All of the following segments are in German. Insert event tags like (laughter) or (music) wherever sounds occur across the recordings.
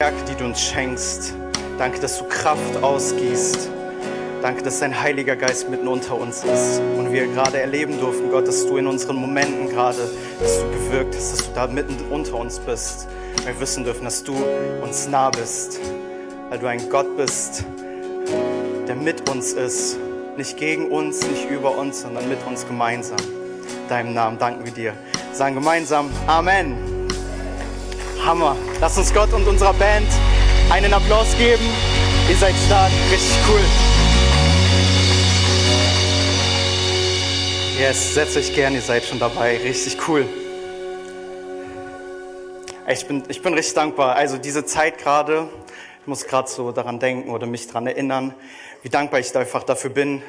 Die du uns schenkst. Danke, dass du Kraft ausgießt. Danke, dass dein Heiliger Geist mitten unter uns ist und wir gerade erleben durften, Gott, dass du in unseren Momenten gerade, dass du gewirkt hast, dass du da mitten unter uns bist. Wir wissen dürfen, dass du uns nah bist, weil du ein Gott bist, der mit uns ist, nicht gegen uns, nicht über uns, sondern mit uns gemeinsam. In deinem Namen danken wir dir. Sagen gemeinsam Amen. Hammer. Lass uns Gott und unserer Band einen Applaus geben. Ihr seid stark, richtig cool. Yes, setzt euch gern, ihr seid schon dabei. Richtig cool. Ich bin, ich bin richtig dankbar. Also diese Zeit gerade, ich muss gerade so daran denken oder mich daran erinnern, wie dankbar ich einfach dafür bin,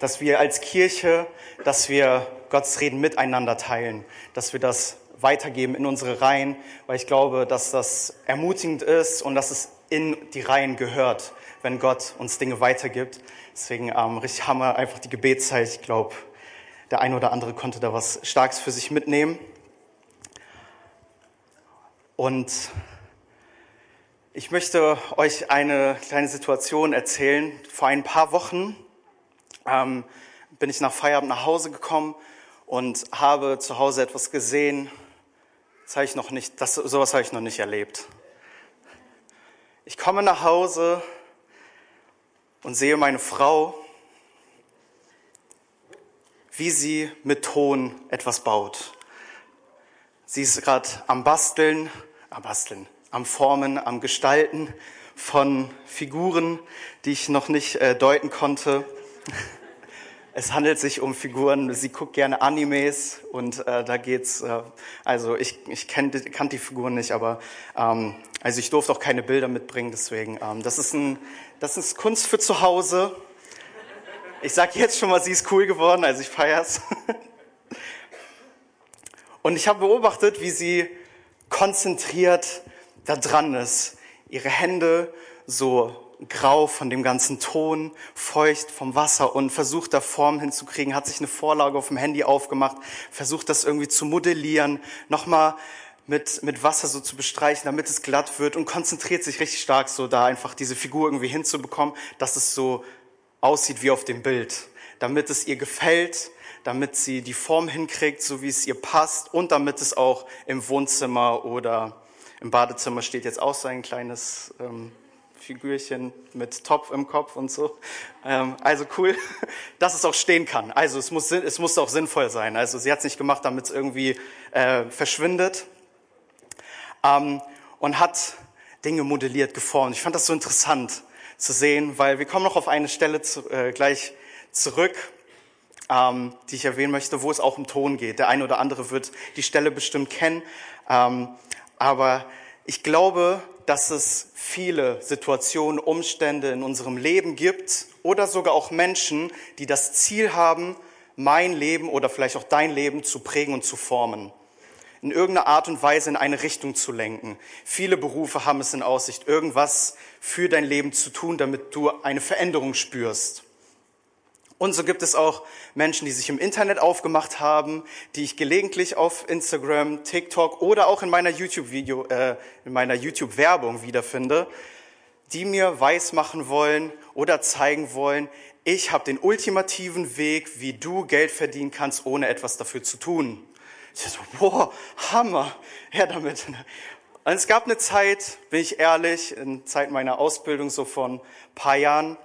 dass wir als Kirche, dass wir Gottes Reden miteinander teilen, dass wir das weitergeben in unsere Reihen, weil ich glaube, dass das ermutigend ist und dass es in die Reihen gehört, wenn Gott uns Dinge weitergibt. Deswegen ähm, richtig Hammer, einfach die Gebetszeit. Ich glaube, der eine oder andere konnte da was Starkes für sich mitnehmen. Und ich möchte euch eine kleine Situation erzählen. Vor ein paar Wochen ähm, bin ich nach Feierabend nach Hause gekommen und habe zu Hause etwas gesehen. Das habe ich noch nicht, das, sowas habe ich noch nicht erlebt. Ich komme nach Hause und sehe meine Frau wie sie mit Ton etwas baut. Sie ist gerade am Basteln, am Basteln, am Formen, am Gestalten von Figuren, die ich noch nicht äh, deuten konnte. Es handelt sich um Figuren, sie guckt gerne Animes und äh, da geht's, äh, also ich, ich kannte die Figuren nicht, aber ähm, also ich durfte auch keine Bilder mitbringen, deswegen, ähm, das, ist ein, das ist Kunst für zu Hause ich sage jetzt schon mal, sie ist cool geworden, also ich feier's. (laughs) Und ich habe beobachtet, wie sie konzentriert da dran ist. Ihre Hände so grau von dem ganzen Ton, feucht vom Wasser und versucht da Form hinzukriegen, hat sich eine Vorlage auf dem Handy aufgemacht, versucht das irgendwie zu modellieren, nochmal mit, mit Wasser so zu bestreichen, damit es glatt wird und konzentriert sich richtig stark so da einfach diese Figur irgendwie hinzubekommen, dass es so aussieht wie auf dem Bild, damit es ihr gefällt, damit sie die Form hinkriegt, so wie es ihr passt und damit es auch im Wohnzimmer oder im Badezimmer steht jetzt auch so ein kleines ähm, Figürchen mit Topf im Kopf und so. Ähm, also cool, (laughs) dass es auch stehen kann. Also es muss, es muss auch sinnvoll sein. Also sie hat es nicht gemacht, damit es irgendwie äh, verschwindet. Ähm, und hat Dinge modelliert, geformt. Ich fand das so interessant zu sehen, weil wir kommen noch auf eine Stelle zu, äh, gleich zurück, ähm, die ich erwähnen möchte, wo es auch um Ton geht. Der eine oder andere wird die Stelle bestimmt kennen, ähm, aber ich glaube, dass es viele Situationen, Umstände in unserem Leben gibt oder sogar auch Menschen, die das Ziel haben, mein Leben oder vielleicht auch dein Leben zu prägen und zu formen in irgendeiner Art und Weise in eine Richtung zu lenken. Viele Berufe haben es in Aussicht, irgendwas für dein Leben zu tun, damit du eine Veränderung spürst. Und so gibt es auch Menschen, die sich im Internet aufgemacht haben, die ich gelegentlich auf Instagram, TikTok oder auch in meiner YouTube-Video, äh, in meiner YouTube-Werbung wiederfinde, die mir weismachen wollen oder zeigen wollen, ich habe den ultimativen Weg, wie du Geld verdienen kannst, ohne etwas dafür zu tun. Ich so, boah, Hammer, her damit. Und es gab eine Zeit, bin ich ehrlich, in Zeit meiner Ausbildung, so von paar Jahren,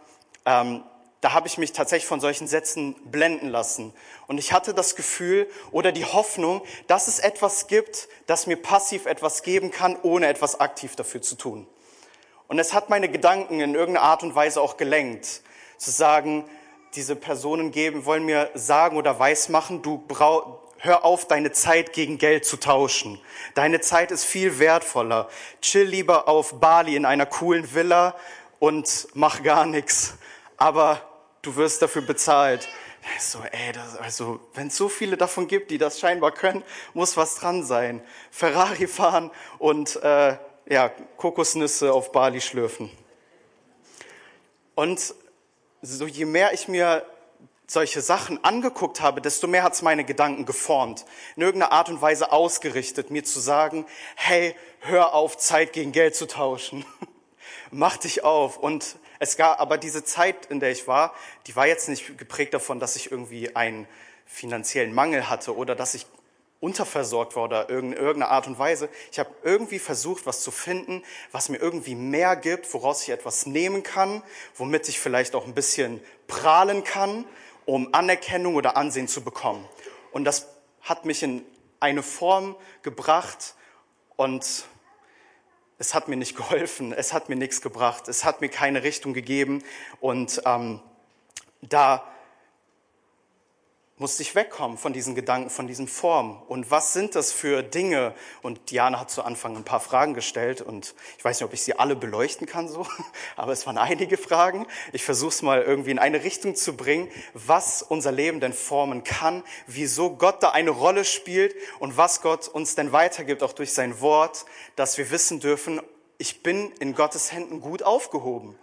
ähm, da habe ich mich tatsächlich von solchen Sätzen blenden lassen. Und ich hatte das Gefühl oder die Hoffnung, dass es etwas gibt, das mir passiv etwas geben kann, ohne etwas aktiv dafür zu tun. Und es hat meine Gedanken in irgendeiner Art und Weise auch gelenkt, zu sagen, diese Personen geben, wollen mir sagen oder weismachen, du brauchst, Hör auf, deine Zeit gegen Geld zu tauschen. Deine Zeit ist viel wertvoller. Chill lieber auf Bali in einer coolen Villa und mach gar nichts. Aber du wirst dafür bezahlt. So, ey, das, also, wenn es so viele davon gibt, die das scheinbar können, muss was dran sein. Ferrari fahren und äh, ja, Kokosnüsse auf Bali schlürfen. Und so je mehr ich mir solche Sachen angeguckt habe, desto mehr hat es meine Gedanken geformt, in irgendeiner Art und Weise ausgerichtet, mir zu sagen, hey, hör auf, Zeit gegen Geld zu tauschen. (laughs) Mach dich auf. Und es gab aber diese Zeit, in der ich war, die war jetzt nicht geprägt davon, dass ich irgendwie einen finanziellen Mangel hatte oder dass ich unterversorgt war oder in irgendeiner Art und Weise. Ich habe irgendwie versucht, was zu finden, was mir irgendwie mehr gibt, woraus ich etwas nehmen kann, womit ich vielleicht auch ein bisschen prahlen kann, um Anerkennung oder Ansehen zu bekommen. Und das hat mich in eine Form gebracht und es hat mir nicht geholfen, es hat mir nichts gebracht, es hat mir keine Richtung gegeben. Und ähm, da musste ich wegkommen von diesen Gedanken, von diesen Formen. Und was sind das für Dinge? Und Diana hat zu Anfang ein paar Fragen gestellt und ich weiß nicht, ob ich sie alle beleuchten kann so, (laughs) aber es waren einige Fragen. Ich versuche es mal irgendwie in eine Richtung zu bringen, was unser Leben denn formen kann, wieso Gott da eine Rolle spielt und was Gott uns denn weitergibt, auch durch sein Wort, dass wir wissen dürfen, ich bin in Gottes Händen gut aufgehoben.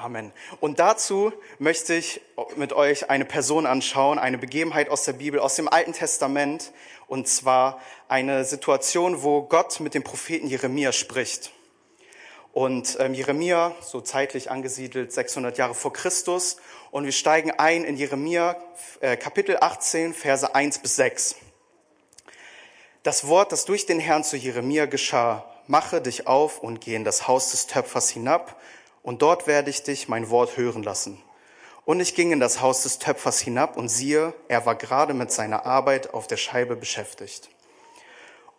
Amen. Und dazu möchte ich mit euch eine Person anschauen, eine Begebenheit aus der Bibel, aus dem Alten Testament, und zwar eine Situation, wo Gott mit dem Propheten Jeremia spricht. Und ähm, Jeremia, so zeitlich angesiedelt, 600 Jahre vor Christus. Und wir steigen ein in Jeremia, äh, Kapitel 18, Verse 1 bis 6. Das Wort, das durch den Herrn zu Jeremia geschah, mache dich auf und geh in das Haus des Töpfers hinab und dort werde ich dich mein Wort hören lassen. Und ich ging in das Haus des Töpfers hinab und siehe, er war gerade mit seiner Arbeit auf der Scheibe beschäftigt.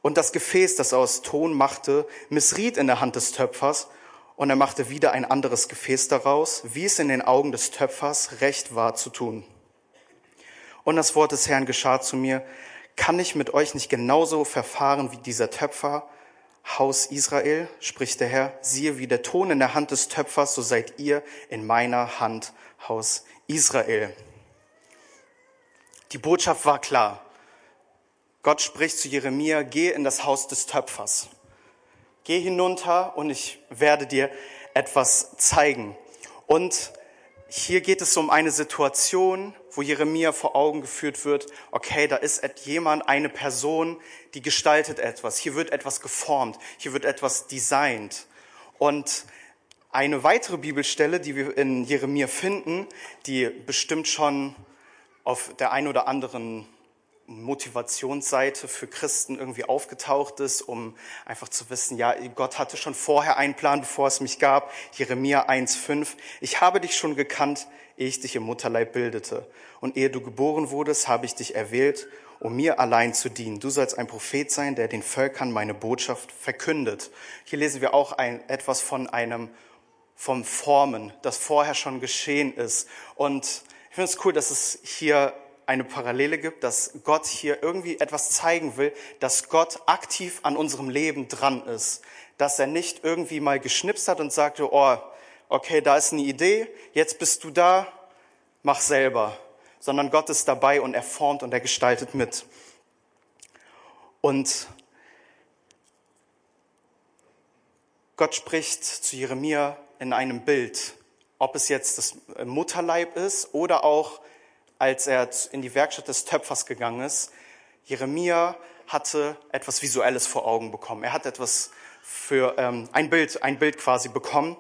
Und das Gefäß, das er aus Ton machte, missriet in der Hand des Töpfers, und er machte wieder ein anderes Gefäß daraus, wie es in den Augen des Töpfers recht war zu tun. Und das Wort des Herrn geschah zu mir, kann ich mit euch nicht genauso verfahren wie dieser Töpfer? Haus Israel, spricht der Herr, siehe wie der Ton in der Hand des Töpfers, so seid ihr in meiner Hand, Haus Israel. Die Botschaft war klar. Gott spricht zu Jeremia, geh in das Haus des Töpfers. Geh hinunter und ich werde dir etwas zeigen. Und hier geht es um eine Situation, wo Jeremia vor Augen geführt wird, okay, da ist jemand, eine Person, die gestaltet etwas. Hier wird etwas geformt. Hier wird etwas designt. Und eine weitere Bibelstelle, die wir in Jeremia finden, die bestimmt schon auf der einen oder anderen Motivationsseite für Christen irgendwie aufgetaucht ist, um einfach zu wissen, ja, Gott hatte schon vorher einen Plan, bevor es mich gab. Jeremia 1,5. Ich habe dich schon gekannt, ehe ich dich im Mutterleib bildete. Und ehe du geboren wurdest, habe ich dich erwählt, um mir allein zu dienen. Du sollst ein Prophet sein, der den Völkern meine Botschaft verkündet. Hier lesen wir auch ein, etwas von einem, vom Formen, das vorher schon geschehen ist. Und ich finde es cool, dass es hier eine Parallele gibt, dass Gott hier irgendwie etwas zeigen will, dass Gott aktiv an unserem Leben dran ist. Dass er nicht irgendwie mal geschnipst hat und sagte, oh, okay, da ist eine Idee, jetzt bist du da, mach selber. Sondern Gott ist dabei und er formt und er gestaltet mit. Und Gott spricht zu Jeremia in einem Bild, ob es jetzt das Mutterleib ist oder auch als er in die Werkstatt des Töpfers gegangen ist. Jeremia hatte etwas Visuelles vor Augen bekommen. Er hat etwas für ähm, ein Bild, ein Bild quasi bekommen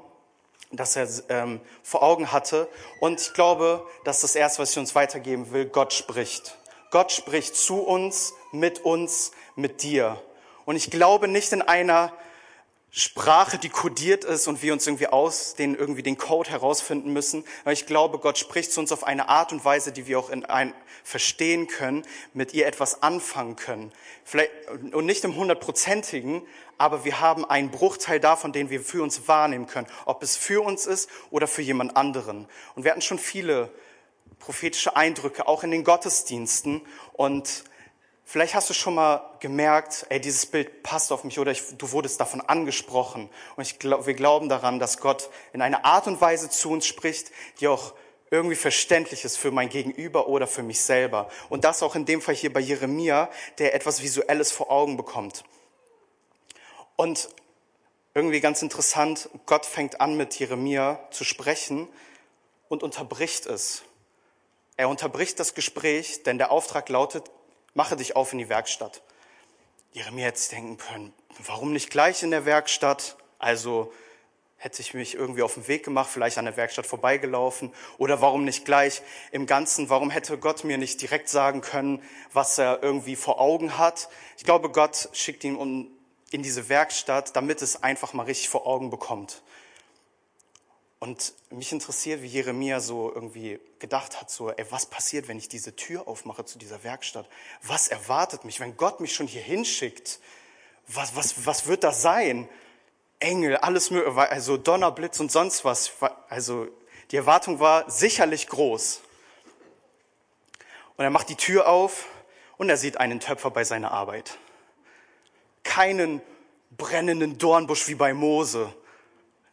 das er ähm, vor Augen hatte. Und ich glaube, dass das Erste, was ich uns weitergeben will, Gott spricht. Gott spricht zu uns, mit uns, mit dir. Und ich glaube nicht in einer Sprache, die kodiert ist und wir uns irgendwie aus den, irgendwie den Code herausfinden müssen. Aber ich glaube, Gott spricht zu uns auf eine Art und Weise, die wir auch in ein, verstehen können, mit ihr etwas anfangen können. Vielleicht, und nicht im hundertprozentigen, aber wir haben einen Bruchteil davon, den wir für uns wahrnehmen können. Ob es für uns ist oder für jemand anderen. Und wir hatten schon viele prophetische Eindrücke, auch in den Gottesdiensten. Und Vielleicht hast du schon mal gemerkt, ey, dieses Bild passt auf mich oder ich, du wurdest davon angesprochen. Und ich glaub, wir glauben daran, dass Gott in einer Art und Weise zu uns spricht, die auch irgendwie verständlich ist für mein Gegenüber oder für mich selber. Und das auch in dem Fall hier bei Jeremia, der etwas Visuelles vor Augen bekommt. Und irgendwie ganz interessant, Gott fängt an mit Jeremia zu sprechen und unterbricht es. er unterbricht das Gespräch, denn der Auftrag lautet, mache dich auf in die Werkstatt. Jeremia hätte denken können, warum nicht gleich in der Werkstatt? Also hätte ich mich irgendwie auf den Weg gemacht, vielleicht an der Werkstatt vorbeigelaufen oder warum nicht gleich im Ganzen, warum hätte Gott mir nicht direkt sagen können, was er irgendwie vor Augen hat? Ich glaube, Gott schickt ihn in diese Werkstatt, damit es einfach mal richtig vor Augen bekommt. Und mich interessiert, wie Jeremia so irgendwie gedacht hat, so, ey, was passiert, wenn ich diese Tür aufmache zu dieser Werkstatt? Was erwartet mich, wenn Gott mich schon hier hinschickt? Was, was, was wird das sein? Engel, alles mögliche, also Donnerblitz und sonst was. Also die Erwartung war sicherlich groß. Und er macht die Tür auf und er sieht einen Töpfer bei seiner Arbeit. Keinen brennenden Dornbusch wie bei Mose.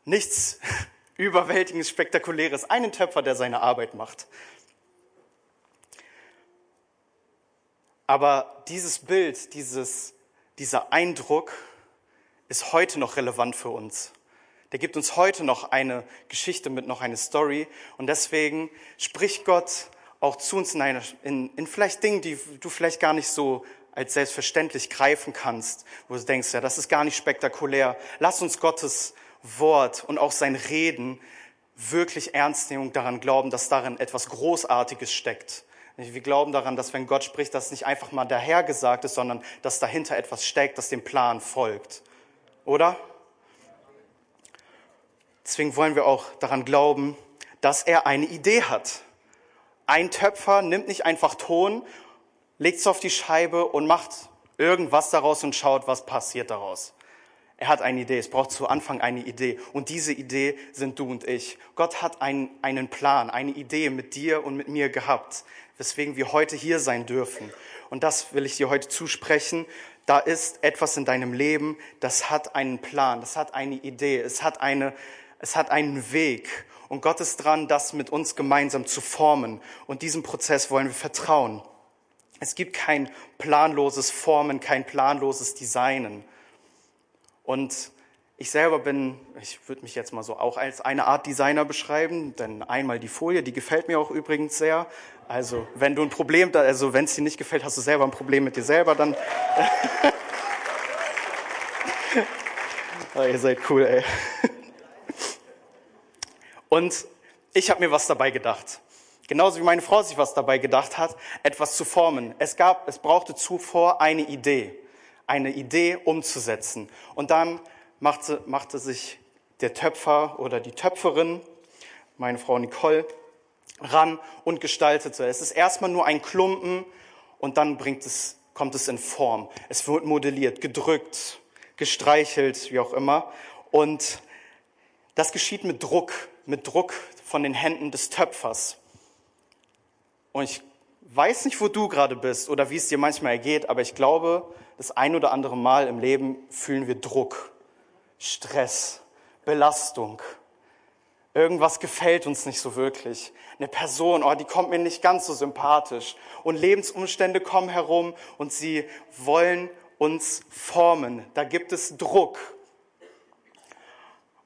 Nichts überwältigendes, spektakuläres. Einen Töpfer, der seine Arbeit macht. Aber dieses Bild, dieses, dieser Eindruck ist heute noch relevant für uns. Der gibt uns heute noch eine Geschichte mit, noch eine Story. Und deswegen spricht Gott auch zu uns in, eine, in, in vielleicht Dingen, die du vielleicht gar nicht so als selbstverständlich greifen kannst, wo du denkst, ja, das ist gar nicht spektakulär. Lass uns Gottes Wort und auch sein Reden wirklich ernst nehmen und daran glauben, dass darin etwas Großartiges steckt. Wir glauben daran, dass wenn Gott spricht, das nicht einfach mal dahergesagt ist, sondern dass dahinter etwas steckt, das dem Plan folgt oder? Deswegen wollen wir auch daran glauben, dass er eine Idee hat. Ein Töpfer nimmt nicht einfach Ton, legt es auf die Scheibe und macht irgendwas daraus und schaut, was passiert daraus. Er hat eine Idee, es braucht zu Anfang eine Idee. Und diese Idee sind du und ich. Gott hat einen, einen Plan, eine Idee mit dir und mit mir gehabt, weswegen wir heute hier sein dürfen. Und das will ich dir heute zusprechen da ist etwas in deinem Leben, das hat einen Plan, das hat eine Idee, es hat, eine, es hat einen Weg. Und Gott ist dran, das mit uns gemeinsam zu formen. Und diesem Prozess wollen wir vertrauen. Es gibt kein planloses Formen, kein planloses Designen. Und ich selber bin, ich würde mich jetzt mal so auch als eine Art Designer beschreiben, denn einmal die Folie, die gefällt mir auch übrigens sehr. Also wenn du ein Problem, also wenn es dir nicht gefällt, hast du selber ein Problem mit dir selber, dann. oh, (laughs) ihr seid cool, ey. Und ich habe mir was dabei gedacht. Genauso wie meine Frau sich was dabei gedacht hat, etwas zu formen. Es gab, es brauchte zuvor eine Idee, eine Idee umzusetzen. Und dann machte, machte sich der Töpfer oder die Töpferin, meine Frau Nicole, ran und gestaltete. Es ist erstmal nur ein Klumpen und dann bringt es, kommt es in Form. Es wird modelliert, gedrückt, gestreichelt, wie auch immer. Und das geschieht mit Druck, mit Druck von den Händen des Töpfers. Und ich weiß nicht, wo du gerade bist oder wie es dir manchmal ergeht, aber ich glaube, das ein oder andere Mal im Leben fühlen wir Druck, Stress, Belastung. Irgendwas gefällt uns nicht so wirklich. Eine Person, oh, die kommt mir nicht ganz so sympathisch. Und Lebensumstände kommen herum und sie wollen uns formen. Da gibt es Druck.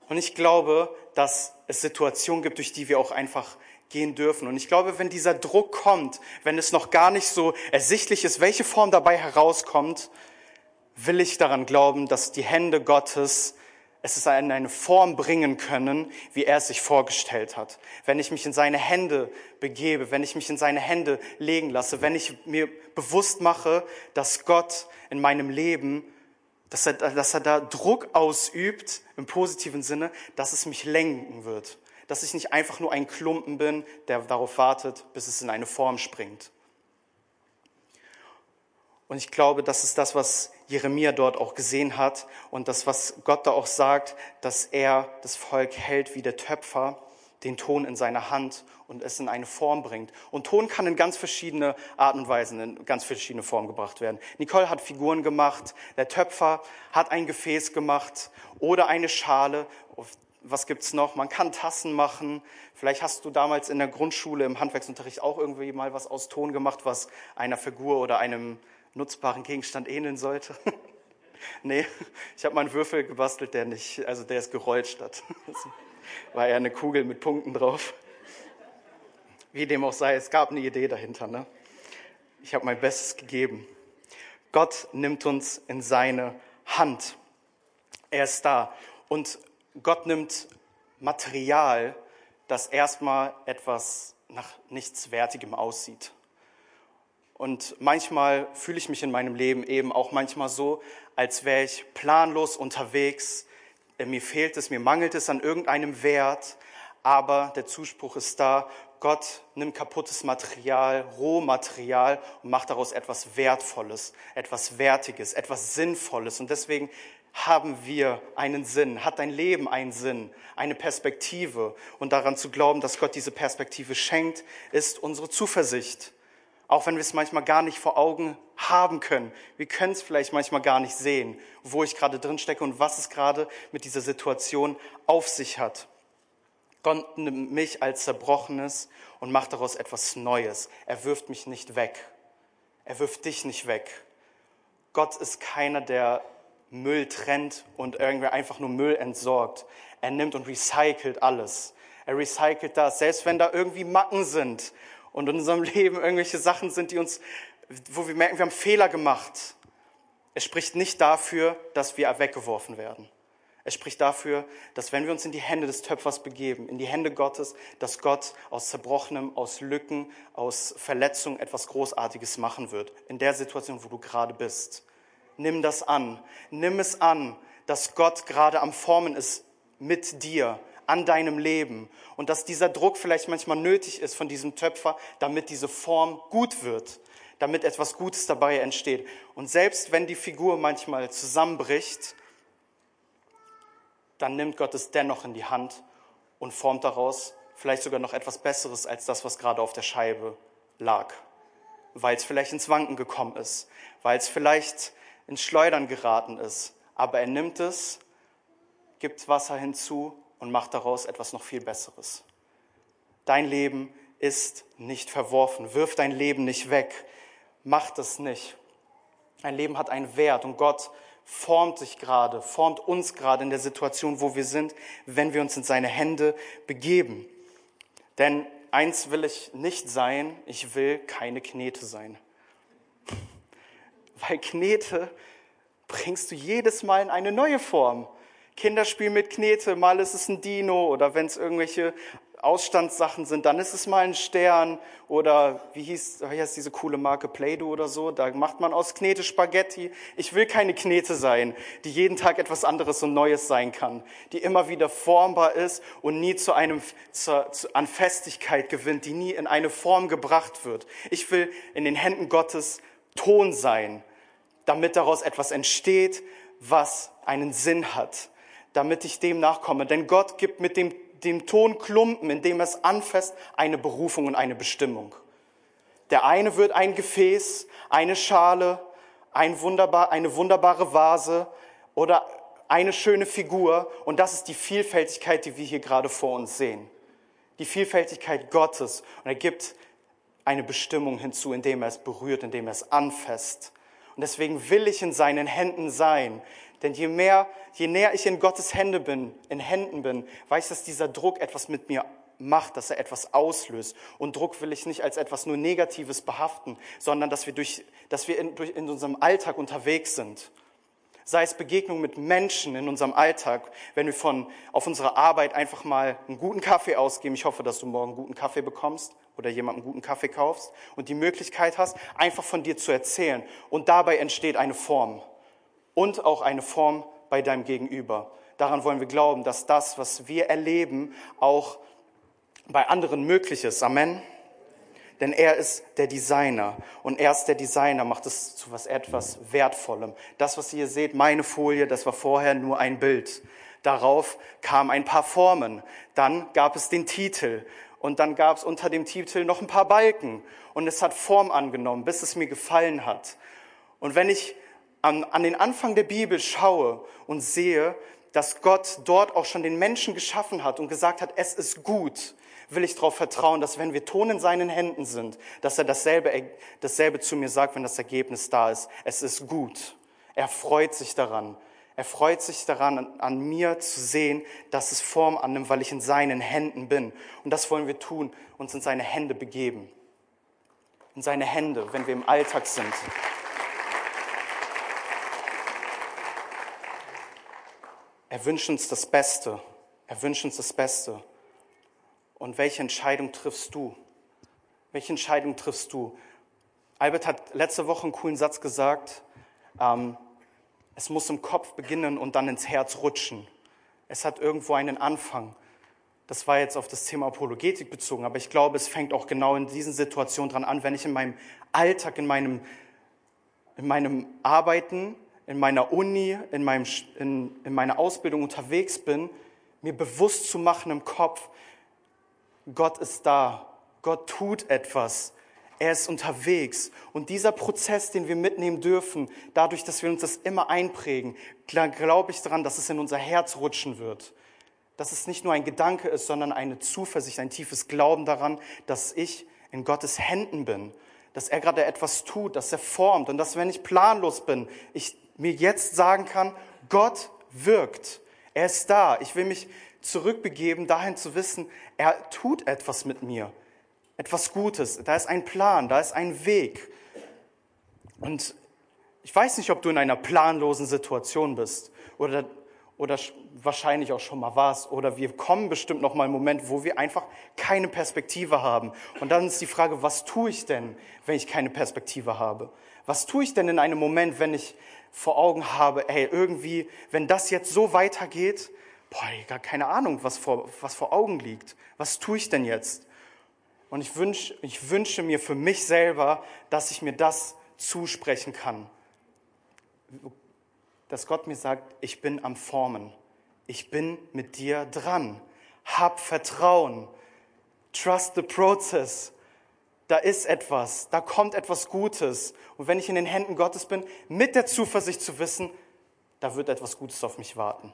Und ich glaube, dass es Situationen gibt, durch die wir auch einfach gehen dürfen. Und ich glaube, wenn dieser Druck kommt, wenn es noch gar nicht so ersichtlich ist, welche Form dabei herauskommt, will ich daran glauben, dass die Hände Gottes es in eine Form bringen können, wie er es sich vorgestellt hat. Wenn ich mich in seine Hände begebe, wenn ich mich in seine Hände legen lasse, wenn ich mir bewusst mache, dass Gott in meinem Leben, dass er, dass er da Druck ausübt, im positiven Sinne, dass es mich lenken wird. Dass ich nicht einfach nur ein Klumpen bin, der darauf wartet, bis es in eine Form springt. Und ich glaube, das ist das, was Jeremia dort auch gesehen hat und das, was Gott da auch sagt, dass er das Volk hält wie der Töpfer, den Ton in seiner Hand und es in eine Form bringt. Und Ton kann in ganz verschiedene Arten und Weisen, in ganz verschiedene Formen gebracht werden. Nicole hat Figuren gemacht, der Töpfer hat ein Gefäß gemacht oder eine Schale. Was gibt's noch? Man kann Tassen machen. Vielleicht hast du damals in der Grundschule im Handwerksunterricht auch irgendwie mal was aus Ton gemacht, was einer Figur oder einem nutzbaren Gegenstand ähneln sollte. (laughs) nee, ich habe mal einen Würfel gebastelt, der nicht, also der ist gerollt statt. (laughs) War eher eine Kugel mit Punkten drauf. Wie dem auch sei, es gab eine Idee dahinter. Ne? Ich habe mein Bestes gegeben. Gott nimmt uns in seine Hand. Er ist da. Und Gott nimmt Material, das erstmal etwas nach nichts Wertigem aussieht. Und manchmal fühle ich mich in meinem Leben eben auch manchmal so, als wäre ich planlos unterwegs. Äh, mir fehlt es, mir mangelt es an irgendeinem Wert, aber der Zuspruch ist da. Gott nimmt kaputtes Material, Rohmaterial und macht daraus etwas Wertvolles, etwas Wertiges, etwas Sinnvolles. Und deswegen haben wir einen Sinn, hat dein Leben einen Sinn, eine Perspektive. Und daran zu glauben, dass Gott diese Perspektive schenkt, ist unsere Zuversicht. Auch wenn wir es manchmal gar nicht vor Augen haben können. Wir können es vielleicht manchmal gar nicht sehen, wo ich gerade drin stecke und was es gerade mit dieser Situation auf sich hat. Gott nimmt mich als Zerbrochenes und macht daraus etwas Neues. Er wirft mich nicht weg. Er wirft dich nicht weg. Gott ist keiner, der Müll trennt und irgendwie einfach nur Müll entsorgt. Er nimmt und recycelt alles. Er recycelt das, selbst wenn da irgendwie Macken sind und in unserem (laughs) Leben irgendwelche Sachen sind, die uns, wo wir merken, wir haben Fehler gemacht. Es spricht nicht dafür, dass wir weggeworfen werden. Es spricht dafür, dass wenn wir uns in die Hände des Töpfers begeben, in die Hände Gottes, dass Gott aus Zerbrochenem, aus Lücken, aus Verletzungen etwas Großartiges machen wird. In der Situation, wo du gerade bist. Nimm das an. Nimm es an, dass Gott gerade am Formen ist mit dir, an deinem Leben. Und dass dieser Druck vielleicht manchmal nötig ist von diesem Töpfer, damit diese Form gut wird, damit etwas Gutes dabei entsteht. Und selbst wenn die Figur manchmal zusammenbricht, dann nimmt Gott es dennoch in die Hand und formt daraus vielleicht sogar noch etwas Besseres als das, was gerade auf der Scheibe lag. Weil es vielleicht ins Wanken gekommen ist, weil es vielleicht ins Schleudern geraten ist. Aber er nimmt es, gibt Wasser hinzu und macht daraus etwas noch viel Besseres. Dein Leben ist nicht verworfen. Wirf dein Leben nicht weg. Mach das nicht. Dein Leben hat einen Wert und Gott formt sich gerade, formt uns gerade in der Situation, wo wir sind, wenn wir uns in seine Hände begeben. Denn eins will ich nicht sein, ich will keine Knete sein. Weil Knete bringst du jedes Mal in eine neue Form. Kinderspiel mit Knete, mal ist es ein Dino oder wenn es irgendwelche Ausstandssachen sind, dann ist es mal ein Stern oder wie hieß, wie heißt diese coole Marke Play-Doh oder so, da macht man aus Knete Spaghetti. Ich will keine Knete sein, die jeden Tag etwas anderes und Neues sein kann, die immer wieder formbar ist und nie zu einem, zu, zu, an Festigkeit gewinnt, die nie in eine Form gebracht wird. Ich will in den Händen Gottes Ton sein, damit daraus etwas entsteht, was einen Sinn hat, damit ich dem nachkomme. Denn Gott gibt mit dem dem Tonklumpen, in dem es anfasst, eine Berufung und eine Bestimmung. Der eine wird ein Gefäß, eine Schale, ein wunderbar, eine wunderbare Vase oder eine schöne Figur. Und das ist die Vielfältigkeit, die wir hier gerade vor uns sehen. Die Vielfältigkeit Gottes. Und er gibt eine Bestimmung hinzu, indem er es berührt, indem er es anfasst. Und deswegen will ich in seinen Händen sein. Denn je mehr, je näher ich in Gottes Hände bin, in Händen bin, weiß, dass dieser Druck etwas mit mir macht, dass er etwas auslöst. Und Druck will ich nicht als etwas nur Negatives behaften, sondern dass wir, durch, dass wir in, durch, in unserem Alltag unterwegs sind. Sei es Begegnung mit Menschen in unserem Alltag, wenn wir von, auf unserer Arbeit einfach mal einen guten Kaffee ausgeben. Ich hoffe, dass du morgen einen guten Kaffee bekommst oder jemanden guten Kaffee kaufst und die Möglichkeit hast, einfach von dir zu erzählen. Und dabei entsteht eine Form und auch eine Form bei deinem Gegenüber. Daran wollen wir glauben, dass das, was wir erleben, auch bei anderen möglich ist. Amen. Denn er ist der Designer und erst der Designer macht es zu was etwas Wertvollem. Das, was ihr seht, meine Folie, das war vorher nur ein Bild. Darauf kamen ein paar Formen. Dann gab es den Titel und dann gab es unter dem Titel noch ein paar Balken und es hat Form angenommen, bis es mir gefallen hat. Und wenn ich an, an den Anfang der Bibel schaue und sehe, dass Gott dort auch schon den Menschen geschaffen hat und gesagt hat, es ist gut, will ich darauf vertrauen, dass wenn wir Ton in seinen Händen sind, dass er dasselbe, dasselbe zu mir sagt, wenn das Ergebnis da ist. Es ist gut. Er freut sich daran. Er freut sich daran, an mir zu sehen, dass es Form annimmt, weil ich in seinen Händen bin. Und das wollen wir tun, uns in seine Hände begeben. In seine Hände, wenn wir im Alltag sind. Er wünscht uns das Beste. Er wünscht uns das Beste. Und welche Entscheidung triffst du? Welche Entscheidung triffst du? Albert hat letzte Woche einen coolen Satz gesagt. Ähm, es muss im Kopf beginnen und dann ins Herz rutschen. Es hat irgendwo einen Anfang. Das war jetzt auf das Thema Apologetik bezogen, aber ich glaube, es fängt auch genau in diesen Situationen dran an, wenn ich in meinem Alltag, in meinem, in meinem Arbeiten, in meiner Uni, in, meinem, in, in meiner Ausbildung unterwegs bin, mir bewusst zu machen im Kopf, Gott ist da, Gott tut etwas, er ist unterwegs. Und dieser Prozess, den wir mitnehmen dürfen, dadurch, dass wir uns das immer einprägen, glaube ich daran, dass es in unser Herz rutschen wird. Dass es nicht nur ein Gedanke ist, sondern eine Zuversicht, ein tiefes Glauben daran, dass ich in Gottes Händen bin, dass er gerade etwas tut, dass er formt und dass, wenn ich planlos bin, ich mir jetzt sagen kann, Gott wirkt. Er ist da. Ich will mich zurückbegeben, dahin zu wissen, er tut etwas mit mir etwas Gutes, da ist ein Plan, da ist ein Weg. Und ich weiß nicht, ob du in einer planlosen Situation bist oder, oder wahrscheinlich auch schon mal warst oder wir kommen bestimmt noch mal einen Moment, wo wir einfach keine Perspektive haben. Und dann ist die Frage, was tue ich denn, wenn ich keine Perspektive habe? Was tue ich denn in einem Moment, wenn ich vor Augen habe, ey, irgendwie, wenn das jetzt so weitergeht, boah, gar keine Ahnung, was vor, was vor Augen liegt. Was tue ich denn jetzt? Und ich, wünsch, ich wünsche mir für mich selber, dass ich mir das zusprechen kann. Dass Gott mir sagt, ich bin am Formen. Ich bin mit dir dran. Hab Vertrauen. Trust the process. Da ist etwas, da kommt etwas Gutes. Und wenn ich in den Händen Gottes bin, mit der Zuversicht zu wissen, da wird etwas Gutes auf mich warten.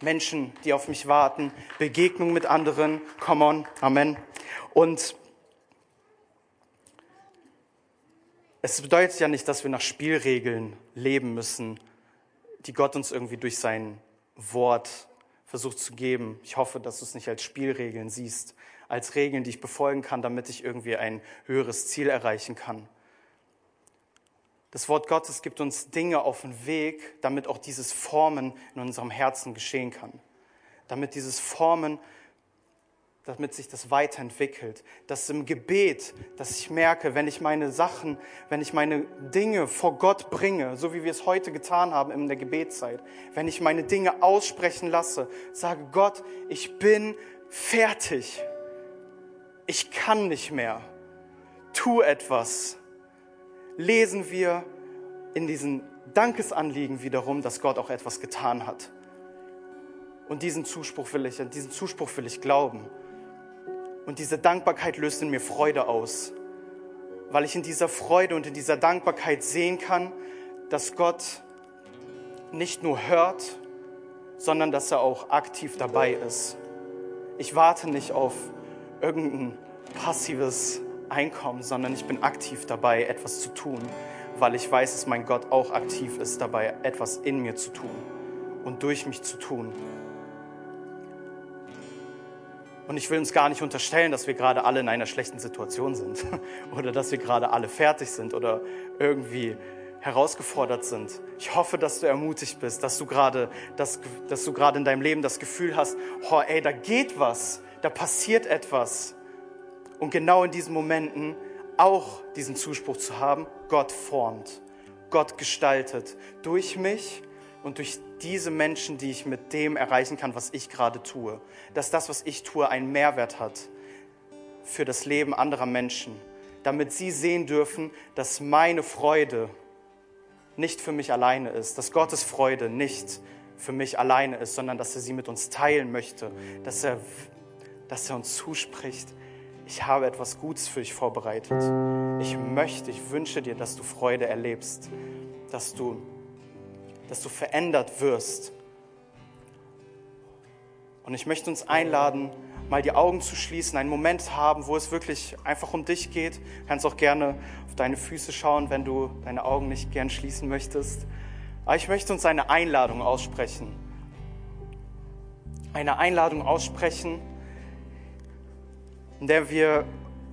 Menschen, die auf mich warten, Begegnung mit anderen. Come on, Amen. Und es bedeutet ja nicht, dass wir nach Spielregeln leben müssen, die Gott uns irgendwie durch sein Wort versucht zu geben. Ich hoffe, dass du es nicht als Spielregeln siehst, als Regeln, die ich befolgen kann, damit ich irgendwie ein höheres Ziel erreichen kann. Das Wort Gottes gibt uns Dinge auf den Weg, damit auch dieses Formen in unserem Herzen geschehen kann. Damit dieses Formen, damit sich das weiterentwickelt. Dass im Gebet, dass ich merke, wenn ich meine Sachen, wenn ich meine Dinge vor Gott bringe, so wie wir es heute getan haben in der Gebetszeit, wenn ich meine Dinge aussprechen lasse, sage Gott, ich bin fertig. Ich kann nicht mehr. Tu etwas lesen wir in diesen Dankesanliegen wiederum, dass Gott auch etwas getan hat. Und diesen Zuspruch will ich, diesen Zuspruch will ich glauben. Und diese Dankbarkeit löst in mir Freude aus, weil ich in dieser Freude und in dieser Dankbarkeit sehen kann, dass Gott nicht nur hört, sondern dass er auch aktiv dabei ist. Ich warte nicht auf irgendein passives Einkommen, sondern ich bin aktiv dabei, etwas zu tun, weil ich weiß, dass mein Gott auch aktiv ist dabei, etwas in mir zu tun und durch mich zu tun. Und ich will uns gar nicht unterstellen, dass wir gerade alle in einer schlechten Situation sind (laughs) oder dass wir gerade alle fertig sind oder irgendwie herausgefordert sind. Ich hoffe, dass du ermutigt bist, dass du gerade, dass, dass du gerade in deinem Leben das Gefühl hast, oh, ey, da geht was, da passiert etwas und genau in diesen Momenten auch diesen Zuspruch zu haben, Gott formt, Gott gestaltet durch mich und durch diese Menschen, die ich mit dem erreichen kann, was ich gerade tue. Dass das, was ich tue, einen Mehrwert hat für das Leben anderer Menschen, damit sie sehen dürfen, dass meine Freude nicht für mich alleine ist, dass Gottes Freude nicht für mich alleine ist, sondern dass er sie mit uns teilen möchte, dass er, dass er uns zuspricht, ich habe etwas Gutes für dich vorbereitet. Ich möchte, ich wünsche dir, dass du Freude erlebst, dass du, dass du verändert wirst. Und ich möchte uns einladen, mal die Augen zu schließen, einen Moment haben, wo es wirklich einfach um dich geht. Du kannst auch gerne auf deine Füße schauen, wenn du deine Augen nicht gern schließen möchtest. Aber ich möchte uns eine Einladung aussprechen. Eine Einladung aussprechen, in der wir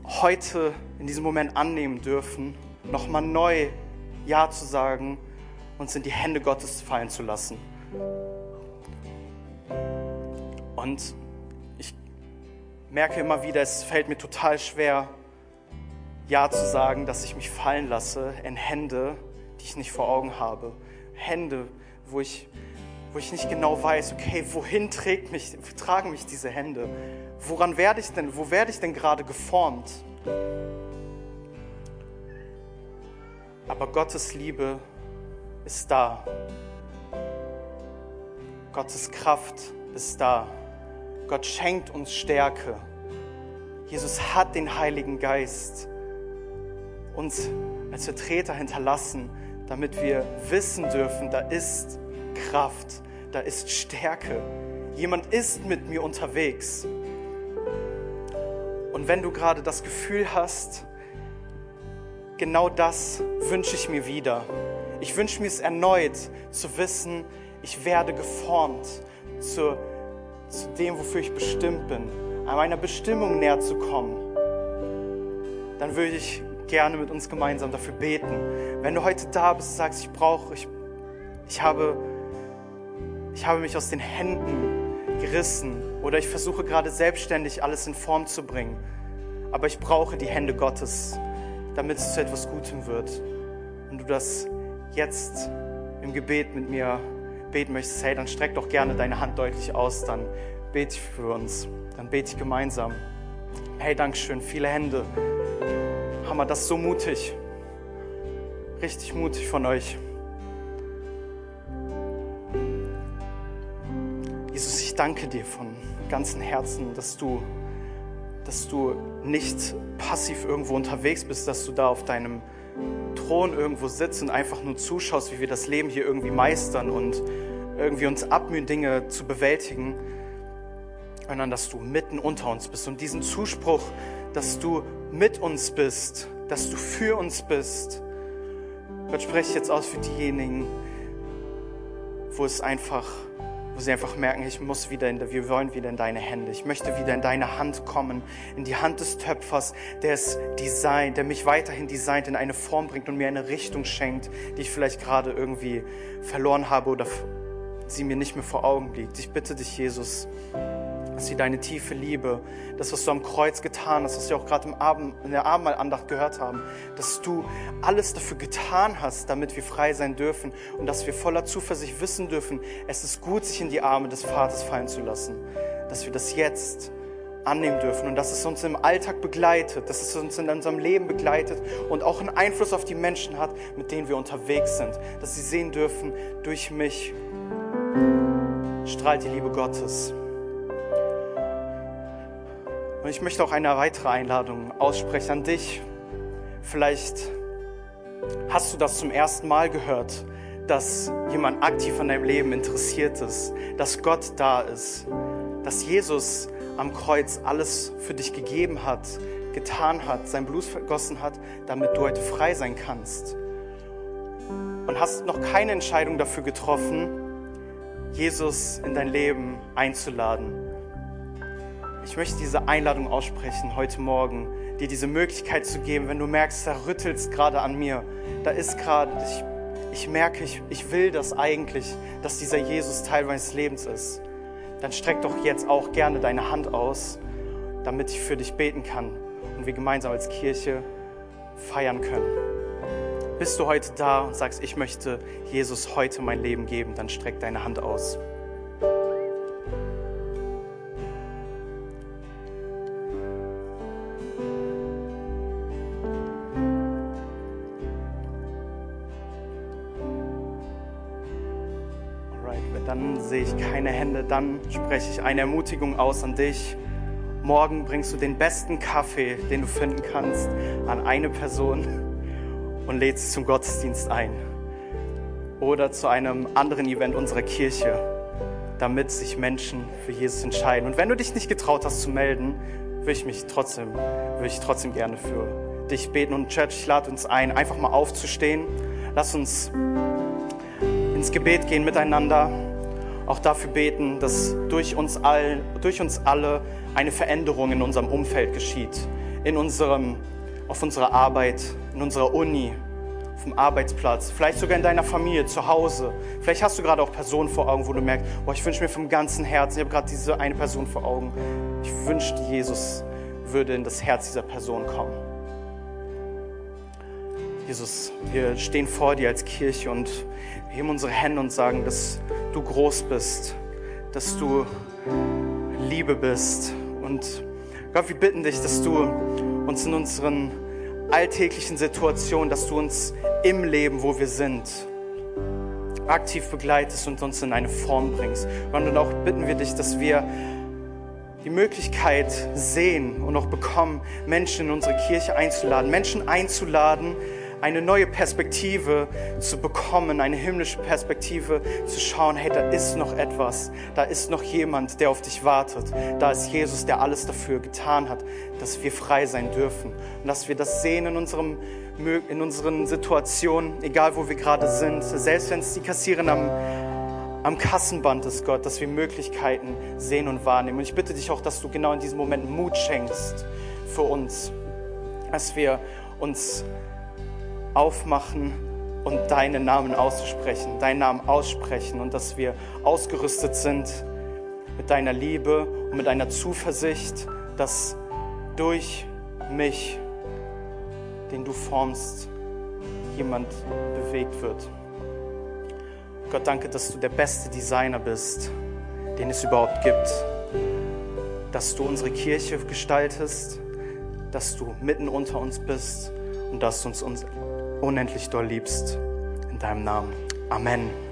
heute in diesem Moment annehmen dürfen, nochmal neu Ja zu sagen, uns in die Hände Gottes fallen zu lassen. Und ich merke immer wieder, es fällt mir total schwer, Ja zu sagen, dass ich mich fallen lasse in Hände, die ich nicht vor Augen habe. Hände, wo ich, wo ich nicht genau weiß, okay, wohin trägt mich, tragen mich diese Hände? Woran werde ich denn, wo werde ich denn gerade geformt? Aber Gottes Liebe ist da. Gottes Kraft ist da. Gott schenkt uns Stärke. Jesus hat den Heiligen Geist uns als Vertreter hinterlassen, damit wir wissen dürfen, da ist Kraft, da ist Stärke. Jemand ist mit mir unterwegs. Und wenn du gerade das Gefühl hast, genau das wünsche ich mir wieder. Ich wünsche mir es erneut zu wissen, ich werde geformt zu, zu dem, wofür ich bestimmt bin, an meiner Bestimmung näher zu kommen. Dann würde ich gerne mit uns gemeinsam dafür beten. Wenn du heute da bist und sagst, ich brauche, ich, ich, habe, ich habe mich aus den Händen gerissen oder ich versuche gerade selbstständig alles in Form zu bringen, aber ich brauche die Hände Gottes, damit es zu etwas Gutem wird. Und du das jetzt im Gebet mit mir beten möchtest, hey, dann streck doch gerne deine Hand deutlich aus, dann bete ich für uns, dann bete ich gemeinsam. Hey, Dankeschön, viele Hände. Hammer, das ist so mutig. Richtig mutig von euch. Ich danke dir von ganzem Herzen, dass du, dass du nicht passiv irgendwo unterwegs bist, dass du da auf deinem Thron irgendwo sitzt und einfach nur zuschaust, wie wir das Leben hier irgendwie meistern und irgendwie uns abmühen, Dinge zu bewältigen, sondern dass du mitten unter uns bist. Und diesen Zuspruch, dass du mit uns bist, dass du für uns bist. Gott spreche ich jetzt aus für diejenigen, wo es einfach, wo sie einfach merken, ich muss wieder in, wir wollen wieder in deine Hände. Ich möchte wieder in deine Hand kommen, in die Hand des Töpfers, der es designt, der mich weiterhin designt, in eine Form bringt und mir eine Richtung schenkt, die ich vielleicht gerade irgendwie verloren habe oder sie mir nicht mehr vor Augen liegt. Ich bitte dich, Jesus, dass sie deine tiefe Liebe, das, was du am Kreuz getan hast, was wir auch gerade im Abend, in der Abendmahlandacht gehört haben, dass du alles dafür getan hast, damit wir frei sein dürfen und dass wir voller Zuversicht wissen dürfen, es ist gut, sich in die Arme des Vaters fallen zu lassen, dass wir das jetzt annehmen dürfen und dass es uns im Alltag begleitet, dass es uns in unserem Leben begleitet und auch einen Einfluss auf die Menschen hat, mit denen wir unterwegs sind, dass sie sehen dürfen, durch mich strahlt die Liebe Gottes. Und ich möchte auch eine weitere Einladung aussprechen an dich. Vielleicht hast du das zum ersten Mal gehört, dass jemand aktiv an deinem Leben interessiert ist, dass Gott da ist, dass Jesus am Kreuz alles für dich gegeben hat, getan hat, sein Blut vergossen hat, damit du heute frei sein kannst. Und hast noch keine Entscheidung dafür getroffen, Jesus in dein Leben einzuladen ich möchte diese Einladung aussprechen heute Morgen, dir diese Möglichkeit zu geben, wenn du merkst, da rüttelst gerade an mir, da ist gerade, ich, ich merke, ich, ich will das eigentlich, dass dieser Jesus Teil meines Lebens ist, dann streck doch jetzt auch gerne deine Hand aus, damit ich für dich beten kann und wir gemeinsam als Kirche feiern können. Bist du heute da und sagst, ich möchte Jesus heute mein Leben geben, dann streck deine Hand aus. Keine Hände, dann spreche ich eine Ermutigung aus an dich. Morgen bringst du den besten Kaffee, den du finden kannst, an eine Person und lädst sie zum Gottesdienst ein. Oder zu einem anderen Event unserer Kirche, damit sich Menschen für Jesus entscheiden. Und wenn du dich nicht getraut hast zu melden, würde ich mich trotzdem, würde ich trotzdem gerne für dich beten. Und Church, ich lade uns ein, einfach mal aufzustehen. Lass uns ins Gebet gehen miteinander, auch dafür beten, dass durch uns, all, durch uns alle eine Veränderung in unserem Umfeld geschieht, in unserem, auf unserer Arbeit, in unserer Uni, auf dem Arbeitsplatz, vielleicht sogar in deiner Familie, zu Hause. Vielleicht hast du gerade auch Personen vor Augen, wo du merkst, boah, ich wünsche mir vom ganzen Herzen, ich habe gerade diese eine Person vor Augen. Ich wünschte, Jesus würde in das Herz dieser Person kommen. Jesus, wir stehen vor dir als Kirche und heben unsere Hände und sagen, dass du groß bist, dass du Liebe bist. Und Gott, wir bitten dich, dass du uns in unseren alltäglichen Situationen, dass du uns im Leben, wo wir sind, aktiv begleitest und uns in eine Form bringst. Und auch bitten wir dich, dass wir die Möglichkeit sehen und auch bekommen, Menschen in unsere Kirche einzuladen, Menschen einzuladen, eine neue Perspektive zu bekommen, eine himmlische Perspektive zu schauen, hey, da ist noch etwas, da ist noch jemand, der auf dich wartet. Da ist Jesus, der alles dafür getan hat, dass wir frei sein dürfen und dass wir das sehen in unserem in unseren Situationen, egal wo wir gerade sind, selbst wenn es die Kassiererin am, am Kassenband ist, Gott, dass wir Möglichkeiten sehen und wahrnehmen. Und ich bitte dich auch, dass du genau in diesem Moment Mut schenkst für uns, dass wir uns aufmachen und deinen Namen auszusprechen, deinen Namen aussprechen und dass wir ausgerüstet sind mit deiner Liebe und mit deiner Zuversicht, dass durch mich, den du formst, jemand bewegt wird. Gott, danke, dass du der beste Designer bist, den es überhaupt gibt. Dass du unsere Kirche gestaltest, dass du mitten unter uns bist und dass du uns unendlich doll liebst. In deinem Namen. Amen.